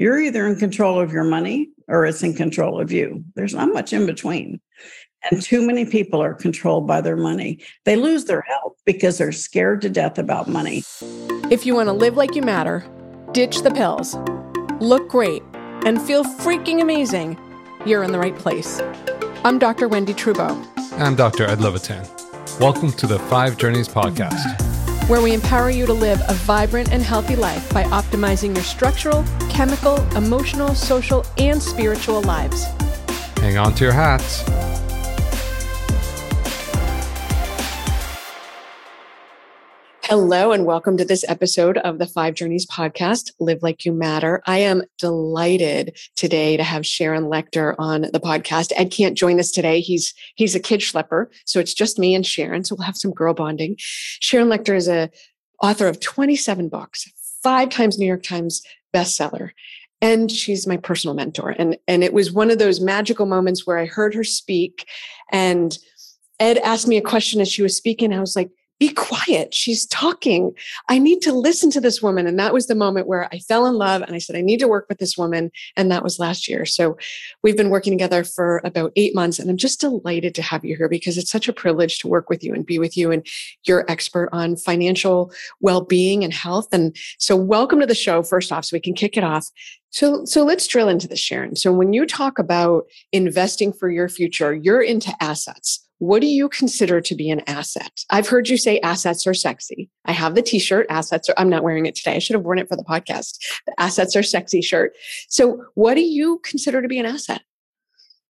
You're either in control of your money or it's in control of you. There's not much in between. And too many people are controlled by their money. They lose their health because they're scared to death about money. If you want to live like you matter, ditch the pills, look great, and feel freaking amazing, you're in the right place. I'm Dr. Wendy Trubow. I'm Dr. Ed Levitan. Welcome to the Five Journeys podcast where we empower you to live a vibrant and healthy life by optimizing your structural, chemical, emotional, social, and spiritual lives. Hang on to your hats. Hello, and welcome to this episode of the Five Journeys podcast, Live Like You Matter. I am delighted today to have Sharon Lechter on the podcast. Ed can't join us today. He's he's a kid schlepper, so it's just me and Sharon. So we'll have some girl bonding. Sharon Lechter is a author of 27 books, five times New York Times bestseller. And she's my personal mentor. And, and it was one of those magical moments where I heard her speak and Ed asked me a question as she was speaking. I was like, be quiet. She's talking. I need to listen to this woman. And that was the moment where I fell in love and I said, I need to work with this woman. And that was last year. So we've been working together for about eight months. And I'm just delighted to have you here because it's such a privilege to work with you and be with you. And you're expert on financial well being and health. And so welcome to the show, first off, so we can kick it off. So, so let's drill into this, Sharon. So when you talk about investing for your future, you're into assets what do you consider to be an asset? I've heard you say assets are sexy. I have the t-shirt assets are, I'm not wearing it today. I should have worn it for the podcast. The assets are sexy shirt. So what do you consider to be an asset?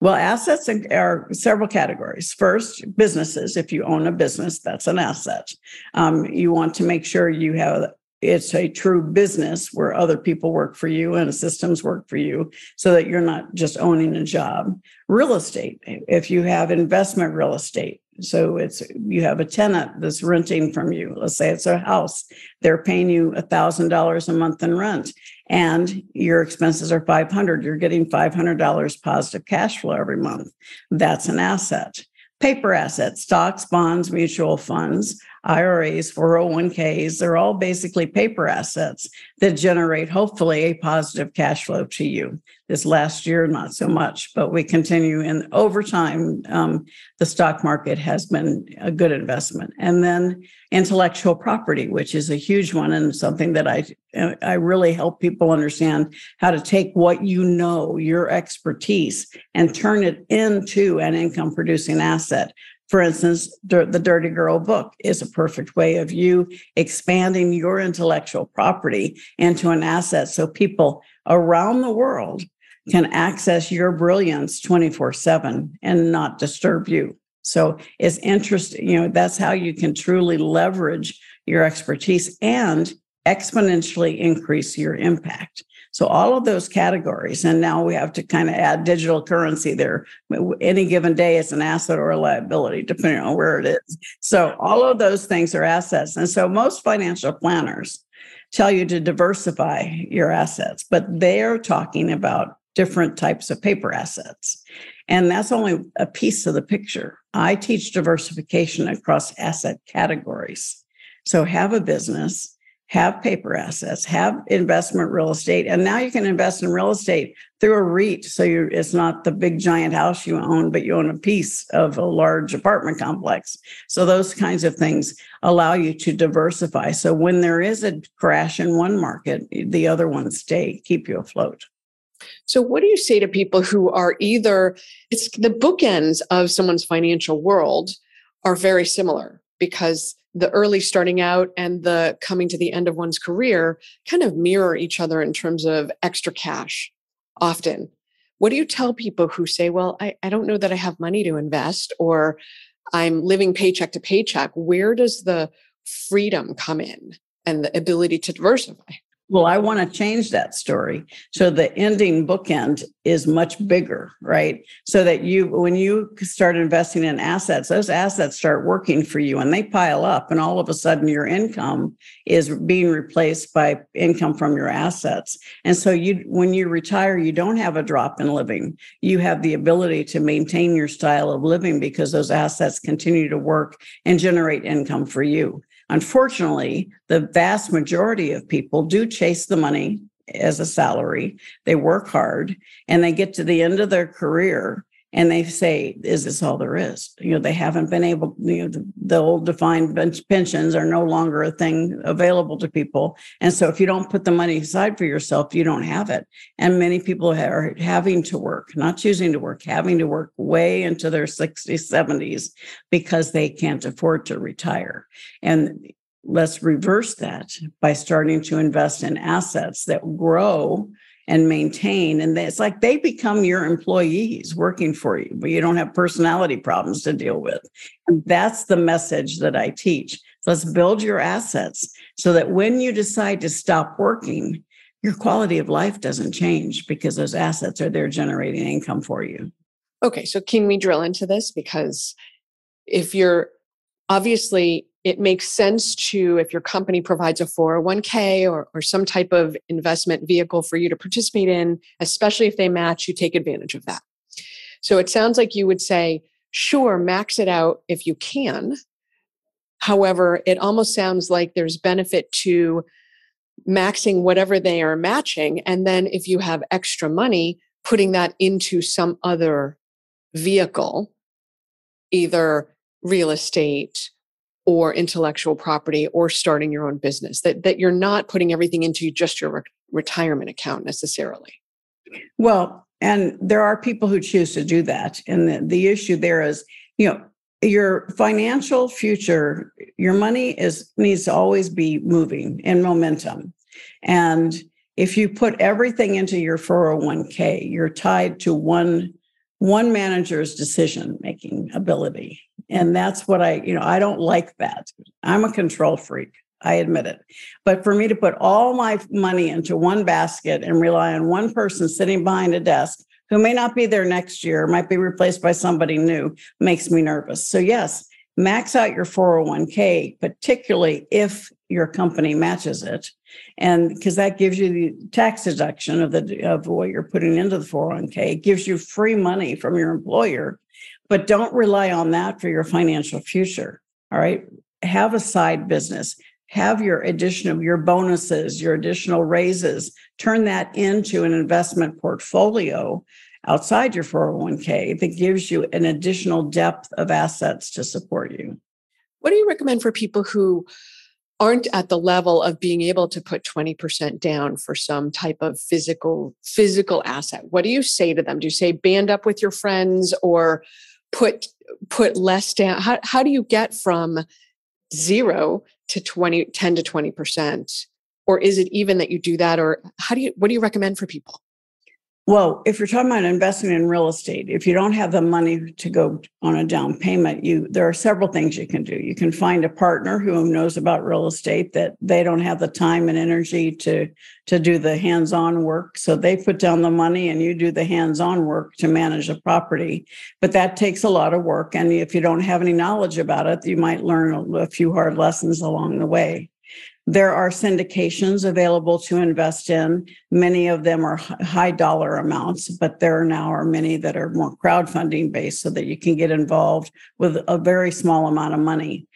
Well, assets are several categories. First, businesses. If you own a business, that's an asset. Um, you want to make sure you have it's a true business where other people work for you and systems work for you so that you're not just owning a job. Real estate if you have investment real estate so it's you have a tenant that's renting from you. Let's say it's a house they're paying you a thousand dollars a month in rent and your expenses are 500 you're getting $500 positive cash flow every month. That's an asset. Paper assets, stocks, bonds, mutual funds, IRAs, 401ks, they're all basically paper assets that generate hopefully a positive cash flow to you. This last year, not so much, but we continue. And over time, um, the stock market has been a good investment. And then intellectual property, which is a huge one and something that I I really help people understand how to take what you know, your expertise, and turn it into an income producing asset for instance, the Dirty Girl book is a perfect way of you expanding your intellectual property into an asset so people around the world can access your brilliance 24 7 and not disturb you. So it's interesting, you know, that's how you can truly leverage your expertise and exponentially increase your impact. So all of those categories, and now we have to kind of add digital currency there. Any given day, it's an asset or a liability, depending on where it is. So all of those things are assets. And so most financial planners tell you to diversify your assets, but they're talking about different types of paper assets. And that's only a piece of the picture. I teach diversification across asset categories. So have a business have paper assets, have investment real estate, and now you can invest in real estate through a REIT. So it's not the big giant house you own, but you own a piece of a large apartment complex. So those kinds of things allow you to diversify. So when there is a crash in one market, the other ones stay, keep you afloat. So, what do you say to people who are either, it's the bookends of someone's financial world are very similar because the early starting out and the coming to the end of one's career kind of mirror each other in terms of extra cash often. What do you tell people who say, well, I, I don't know that I have money to invest or I'm living paycheck to paycheck? Where does the freedom come in and the ability to diversify? Well, I want to change that story. So the ending bookend is much bigger, right? So that you, when you start investing in assets, those assets start working for you and they pile up. And all of a sudden, your income is being replaced by income from your assets. And so you, when you retire, you don't have a drop in living. You have the ability to maintain your style of living because those assets continue to work and generate income for you. Unfortunately, the vast majority of people do chase the money as a salary. They work hard and they get to the end of their career and they say, "Is this all there is?" You know, they haven't been able. You know, the, the old defined pensions are no longer a thing available to people, and so if you don't put the money aside for yourself, you don't have it. And many people are having to work, not choosing to work, having to work way into their 60s, 70s because they can't afford to retire. And let's reverse that by starting to invest in assets that grow and maintain. And it's like they become your employees working for you, but you don't have personality problems to deal with. And that's the message that I teach. Let's build your assets so that when you decide to stop working, your quality of life doesn't change because those assets are there generating income for you. Okay, so can we drill into this? Because if you're obviously it makes sense to if your company provides a 401k or, or some type of investment vehicle for you to participate in especially if they match you take advantage of that. So it sounds like you would say sure max it out if you can. However it almost sounds like there's benefit to maxing whatever they are matching and then if you have extra money putting that into some other vehicle either real estate or intellectual property or starting your own business that that you're not putting everything into just your re- retirement account necessarily. Well and there are people who choose to do that and the, the issue there is you know your financial future your money is needs to always be moving in momentum. And if you put everything into your 401k you're tied to one one manager's decision making ability and that's what I, you know, I don't like that. I'm a control freak. I admit it. But for me to put all my money into one basket and rely on one person sitting behind a desk who may not be there next year, might be replaced by somebody new, makes me nervous. So, yes, max out your 401k, particularly if your company matches it. And because that gives you the tax deduction of the of what you're putting into the 401k, it gives you free money from your employer but don't rely on that for your financial future. All right. Have a side business, have your addition of your bonuses, your additional raises, turn that into an investment portfolio outside your 401k that gives you an additional depth of assets to support you. What do you recommend for people who aren't at the level of being able to put 20% down for some type of physical physical asset what do you say to them do you say band up with your friends or put put less down how, how do you get from zero to 20 10 to 20 percent? Or is it even that you do that or how do you what do you recommend for people well, if you're talking about investing in real estate, if you don't have the money to go on a down payment, you there are several things you can do. You can find a partner who knows about real estate that they don't have the time and energy to to do the hands-on work, so they put down the money and you do the hands-on work to manage the property. But that takes a lot of work, and if you don't have any knowledge about it, you might learn a few hard lessons along the way. There are syndications available to invest in. Many of them are high dollar amounts, but there now are many that are more crowdfunding based so that you can get involved with a very small amount of money.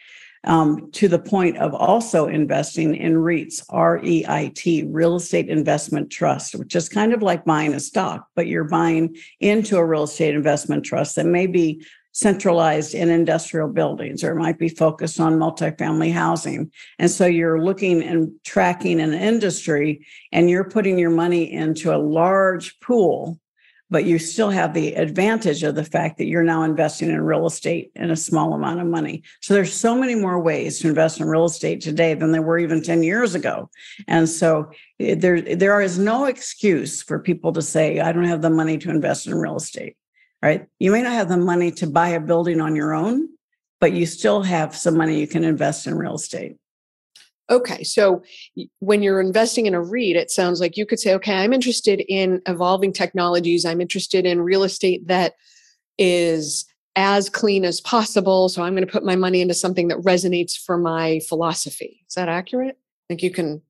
Um, to the point of also investing in REITs, R E I T, Real Estate Investment Trust, which is kind of like buying a stock, but you're buying into a real estate investment trust that may be centralized in industrial buildings or it might be focused on multifamily housing. And so you're looking and tracking an industry and you're putting your money into a large pool, but you still have the advantage of the fact that you're now investing in real estate in a small amount of money. So there's so many more ways to invest in real estate today than there were even 10 years ago. And so eh, there, there is no excuse for people to say, I don't have the money to invest in real estate right? You may not have the money to buy a building on your own, but you still have some money you can invest in real estate. Okay, so when you're investing in a REIT, it sounds like you could say, okay, I'm interested in evolving technologies. I'm interested in real estate that is as clean as possible. So I'm going to put my money into something that resonates for my philosophy. Is that accurate? I think you can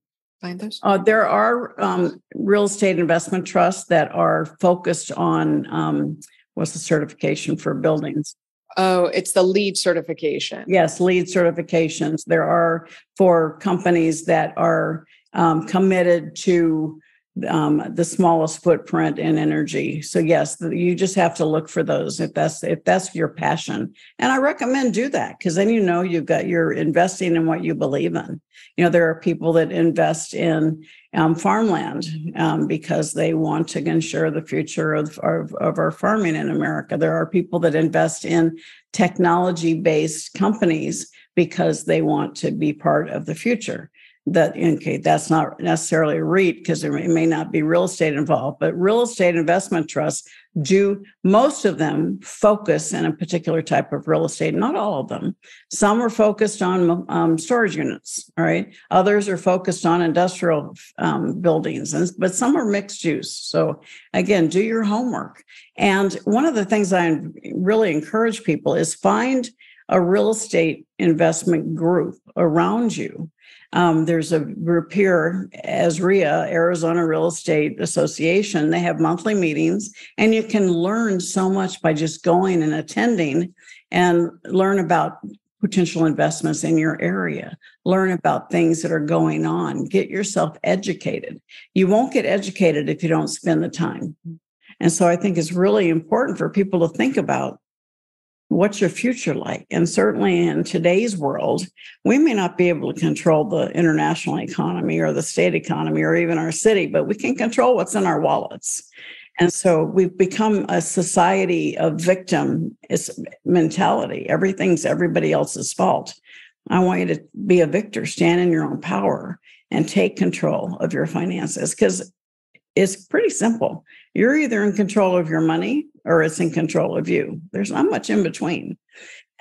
find those? Uh, there are um, real estate investment trusts that are focused on um, what's the certification for buildings? Oh, it's the LEED certification. Yes, LEED certifications. There are for companies that are um, committed to um, the smallest footprint in energy. So yes, you just have to look for those if that's if that's your passion. And I recommend do that because then you know you've got you're investing in what you believe in. You know there are people that invest in um, farmland um, because they want to ensure the future of, of, of our farming in America. There are people that invest in technology based companies because they want to be part of the future that okay that's not necessarily a REIT because there may not be real estate involved, but real estate investment trusts do most of them focus in a particular type of real estate. Not all of them. Some are focused on um, storage units. All right, others are focused on industrial um, buildings, and but some are mixed use. So again, do your homework. And one of the things I really encourage people is find a real estate investment group around you um, there's a group here, AZREIA, Arizona Real Estate Association. They have monthly meetings, and you can learn so much by just going and attending and learn about potential investments in your area. Learn about things that are going on. Get yourself educated. You won't get educated if you don't spend the time. And so I think it's really important for people to think about what's your future like? And certainly in today's world, we may not be able to control the international economy or the state economy or even our city, but we can control what's in our wallets. And so we've become a society of victim mentality. Everything's everybody else's fault. I want you to be a victor, stand in your own power, and take control of your finances because it's pretty simple. You're either in control of your money or it's in control of you. There's not much in between.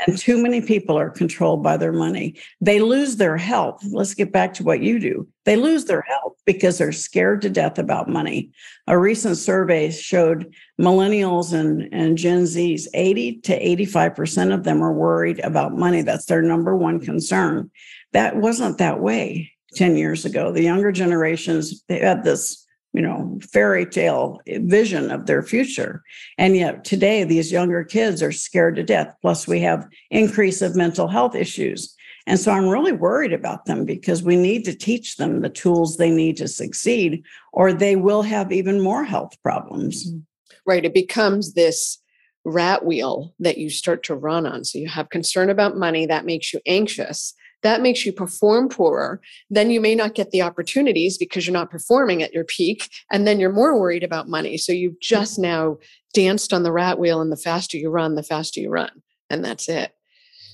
And too many people are controlled by their money. They lose their health. Let's get back to what you do. They lose their health because they're scared to death about money. A recent survey showed millennials and, and Gen Zs, 80 to 85% of them are worried about money. That's their number one concern. That wasn't that way 10 years ago. The younger generations, they had this you know, fairy tale vision of their future. And yet today, these younger kids are scared to death. Plus, we have increase of mental health issues. And so I'm really worried about them because we need to teach them the tools they need to succeed, or they will have even more health problems. Mm. Right. It becomes this rat wheel that you start to run on. So you have concern about money that makes you anxious that makes you perform poorer. Then you may not get the opportunities because you're not performing at your peak. And then you're more worried about money. So you've just now danced on the rat wheel, and the faster you run, the faster you run. And that's it.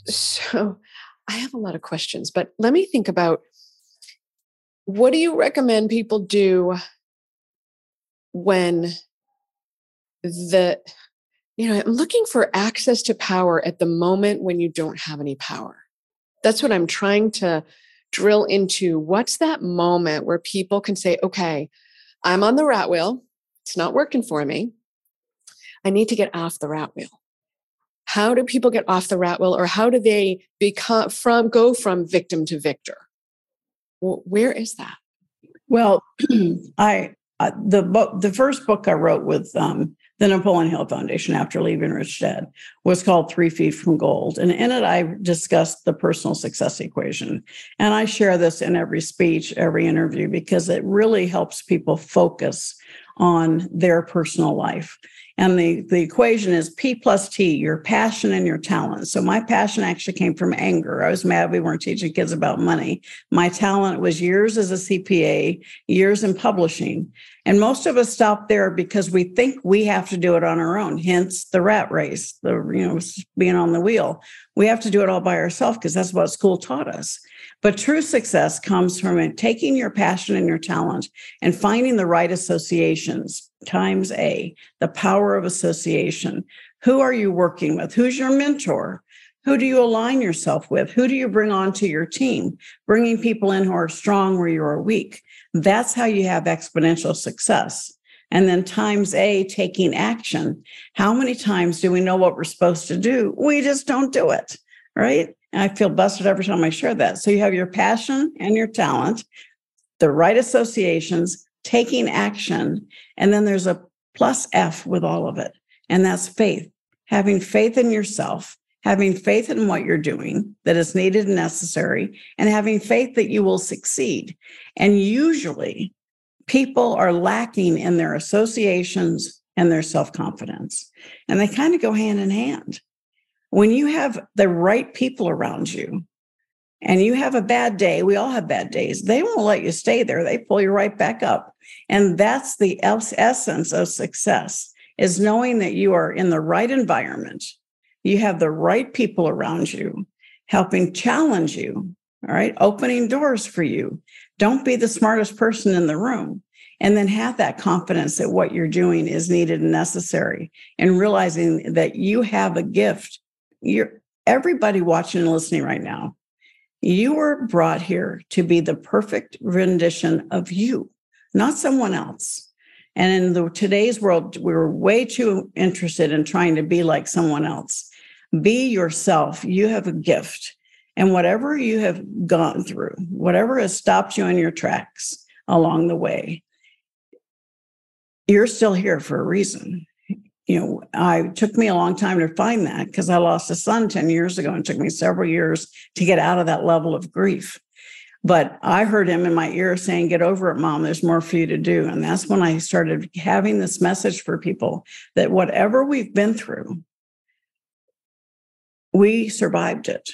So I have a lot of questions, but let me think about what do you recommend people do when the you know i'm looking for access to power at the moment when you don't have any power that's what I'm trying to drill into. What's that moment where people can say, okay, I'm on the rat wheel. It's not working for me. I need to get off the rat wheel. How do people get off the rat wheel or how do they become from go from victim to victor? Well, where is that? Well, I uh, the book the first book I wrote with um, the Napoleon Hill Foundation after leaving Rich Dad was called Three Feet from Gold. And in it, I discussed the personal success equation. And I share this in every speech, every interview, because it really helps people focus on their personal life. And the, the equation is P plus T, your passion and your talent. So my passion actually came from anger. I was mad we weren't teaching kids about money. My talent was years as a CPA, years in publishing. And most of us stop there because we think we have to do it on our own, hence the rat race, the you know, being on the wheel. We have to do it all by ourselves because that's what school taught us. But true success comes from taking your passion and your talent and finding the right associations times A, the power of association. Who are you working with? Who's your mentor? Who do you align yourself with? Who do you bring onto your team? Bringing people in who are strong where you are weak. That's how you have exponential success. And then times A, taking action. How many times do we know what we're supposed to do? We just don't do it, right? And I feel busted every time I share that. So you have your passion and your talent, the right associations, taking action. And then there's a plus F with all of it. And that's faith, having faith in yourself, having faith in what you're doing that is needed and necessary, and having faith that you will succeed. And usually, people are lacking in their associations and their self confidence. And they kind of go hand in hand. When you have the right people around you and you have a bad day, we all have bad days, they won't let you stay there. They pull you right back up. And that's the essence of success is knowing that you are in the right environment. You have the right people around you helping challenge you, all right, opening doors for you. Don't be the smartest person in the room. And then have that confidence that what you're doing is needed and necessary, and realizing that you have a gift. You're everybody watching and listening right now. You were brought here to be the perfect rendition of you, not someone else. And in the today's world, we're way too interested in trying to be like someone else. Be yourself. You have a gift. And whatever you have gone through, whatever has stopped you in your tracks along the way, you're still here for a reason. You know, I took me a long time to find that because I lost a son 10 years ago and took me several years to get out of that level of grief. But I heard him in my ear saying, Get over it, mom. There's more for you to do. And that's when I started having this message for people that whatever we've been through, we survived it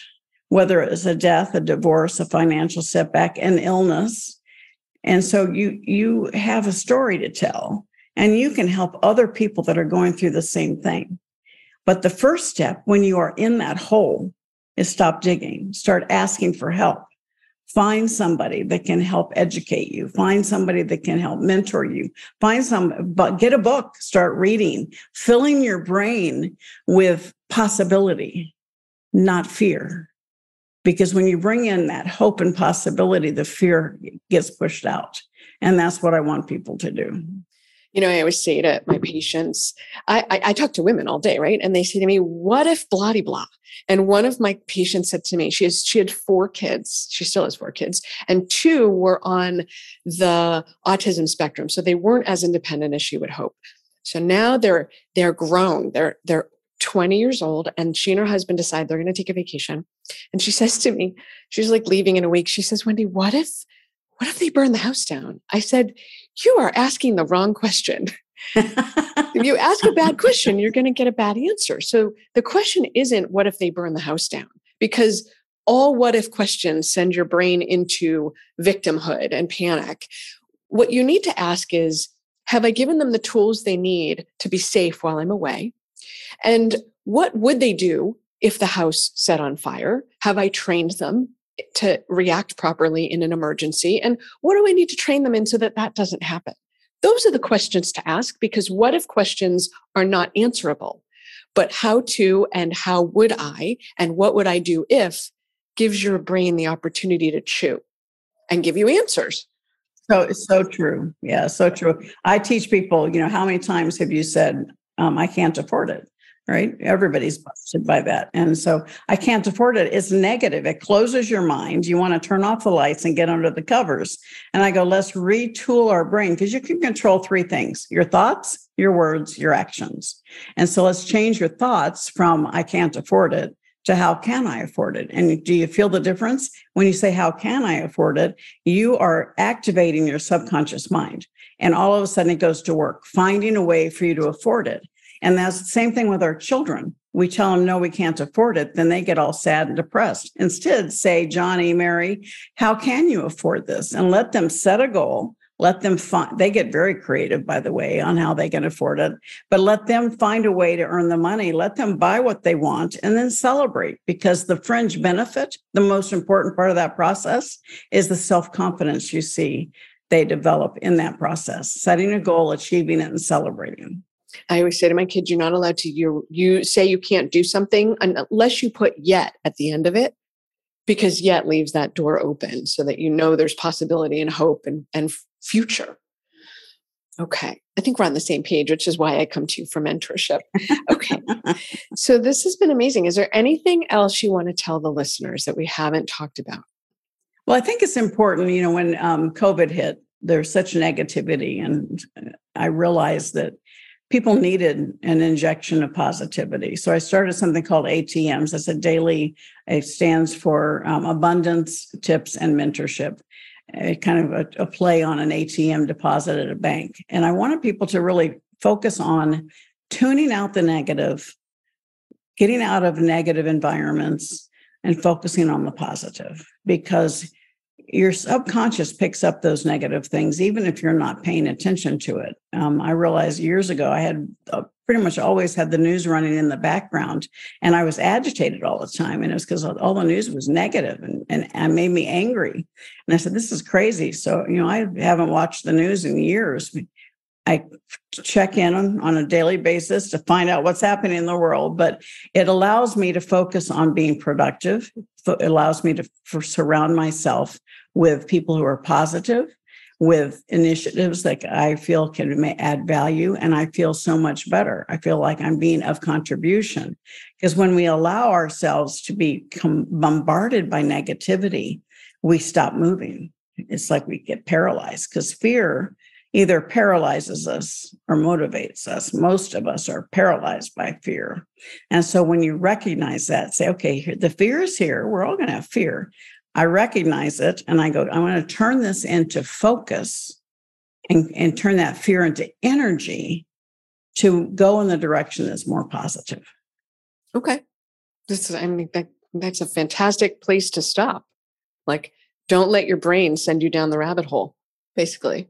whether it was a death, a divorce, a financial setback, an illness. And so you you have a story to tell and you can help other people that are going through the same thing. But the first step when you are in that hole is stop digging, start asking for help. Find somebody that can help educate you. Find somebody that can help mentor you. Find some, but get a book, start reading, filling your brain with possibility, not fear because when you bring in that hope and possibility, the fear gets pushed out. And that's what I want people to do. You know, I always say to my patients, I, I, I talk to women all day, right? And they say to me, what if blah, blah? And one of my patients said to me, she has, she had four kids. She still has four kids and two were on the autism spectrum. So they weren't as independent as she would hope. So now they're, they're grown. They're, they're 20 years old and she and her husband decide they're going to take a vacation and she says to me she's like leaving in a week she says wendy what if what if they burn the house down? I said you are asking the wrong question. If you ask a bad question you're going to get a bad answer. So the question isn't what if they burn the house down? Because all what if questions send your brain into victimhood and panic. What you need to ask is have i given them the tools they need to be safe while i'm away? And what would they do if the house set on fire? Have I trained them to react properly in an emergency? And what do I need to train them in so that that doesn't happen? Those are the questions to ask because what if questions are not answerable? But how to and how would I and what would I do if gives your brain the opportunity to chew and give you answers. So it's so true. Yeah, so true. I teach people, you know, how many times have you said, um, I can't afford it? Right? Everybody's busted by that. And so I can't afford it. It's negative. It closes your mind. You want to turn off the lights and get under the covers. And I go, let's retool our brain because you can control three things your thoughts, your words, your actions. And so let's change your thoughts from I can't afford it to how can I afford it? And do you feel the difference? When you say, How can I afford it? You are activating your subconscious mind. And all of a sudden it goes to work, finding a way for you to afford it. And that's the same thing with our children. We tell them, no, we can't afford it. Then they get all sad and depressed. Instead, say, Johnny, Mary, how can you afford this? And let them set a goal. Let them find, they get very creative, by the way, on how they can afford it, but let them find a way to earn the money. Let them buy what they want and then celebrate because the fringe benefit, the most important part of that process is the self confidence you see they develop in that process, setting a goal, achieving it, and celebrating. I always say to my kids, you're not allowed to you you say you can't do something unless you put yet at the end of it, because yet leaves that door open so that you know there's possibility and hope and, and future. Okay. I think we're on the same page, which is why I come to you for mentorship. Okay. so this has been amazing. Is there anything else you want to tell the listeners that we haven't talked about? Well, I think it's important, you know, when um, COVID hit, there's such negativity. And uh, I realized that people needed an injection of positivity. So I started something called ATMs. It's a daily, it stands for um, abundance, tips, and mentorship. a kind of a, a play on an ATM deposit at a bank. And I wanted people to really focus on tuning out the negative, getting out of negative environments, and focusing on the positive because your subconscious picks up those negative things, even if you're not paying attention to it. Um, I realized years ago I had uh, pretty much always had the news running in the background, and I was agitated all the time. And it was because all the news was negative and, and, and made me angry. And I said, This is crazy. So, you know, I haven't watched the news in years. I check in on, a daily basis to find out what's happening in the world, but it allows me to focus on being productive. It allows me to surround myself with people who are positive, with initiatives that I feel can add value, and I feel so much better. I feel like I'm being of contribution. Because when we allow ourselves to be bombarded by negativity, we stop moving. It's like we get paralyzed because fear either paralyzes us or motivates us. Most of us are paralyzed by fear. And so when you recognize that, say, okay, the fear is here. We're all going to have fear. I recognize it and I go, I want to turn this into focus and, and turn that fear into energy to go in the direction that's more positive. Okay. This is, I mean, that, that's a fantastic place to stop. Like, don't let your brain send you down the rabbit hole, basically.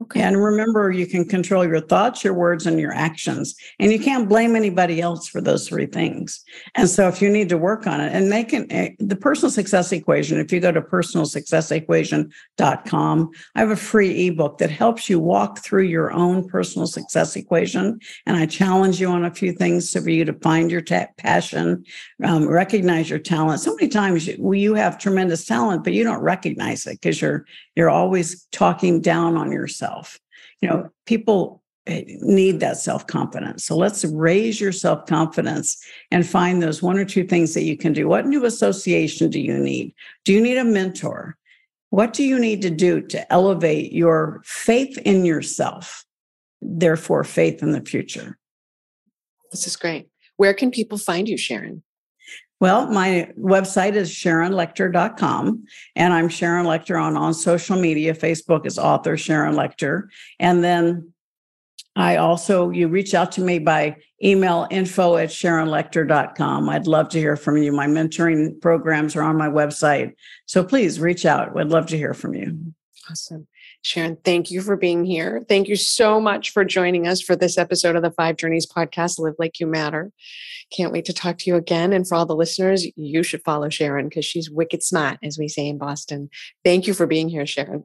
Okay. And remember, you can control your thoughts, your words, and your actions. And you can't blame anybody else for those three things. And so, if you need to work on it, and they can, eh, the personal success equation, if you go to personalsuccessequation.com, I have a free ebook that helps you walk through your own personal success equation. And I challenge you on a few things so for you to find your ta- passion, um, recognize your talent. So many times you, you have tremendous talent, but you don't recognize it because you're you're always talking down on yourself. You know, people eh, need that self confidence. So let's raise your self confidence and find those one or two things that you can do. What new association do you need? Do you need a mentor? What do you need to do to elevate your faith in yourself? Therefore, faith in the future. This is great. Where can people find you, Sharon? Well, my website is sharonlechter.com, and I'm Sharon Lechter on, on social media. Facebook is author Sharon Lechter. And then I also, you reach out to me by email info at sharonlechter.com. I'd love to hear from you. My mentoring programs are on my website. So please reach out. We'd love to hear from you. Awesome. Sharon, thank you for being here. Thank you so much for joining us for this episode of the Five Journeys podcast, Live Like You Matter. Can't wait to talk to you again. And for all the listeners, you should follow Sharon because she's wicked smart, as we say in Boston. Thank you for being here, Sharon.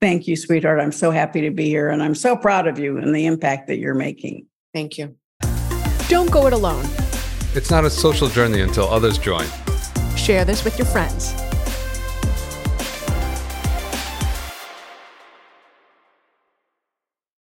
Thank you, sweetheart. I'm so happy to be here and I'm so proud of you and the impact that you're making. Thank you. Don't go it alone. It's not a social journey until others join. Share this with your friends.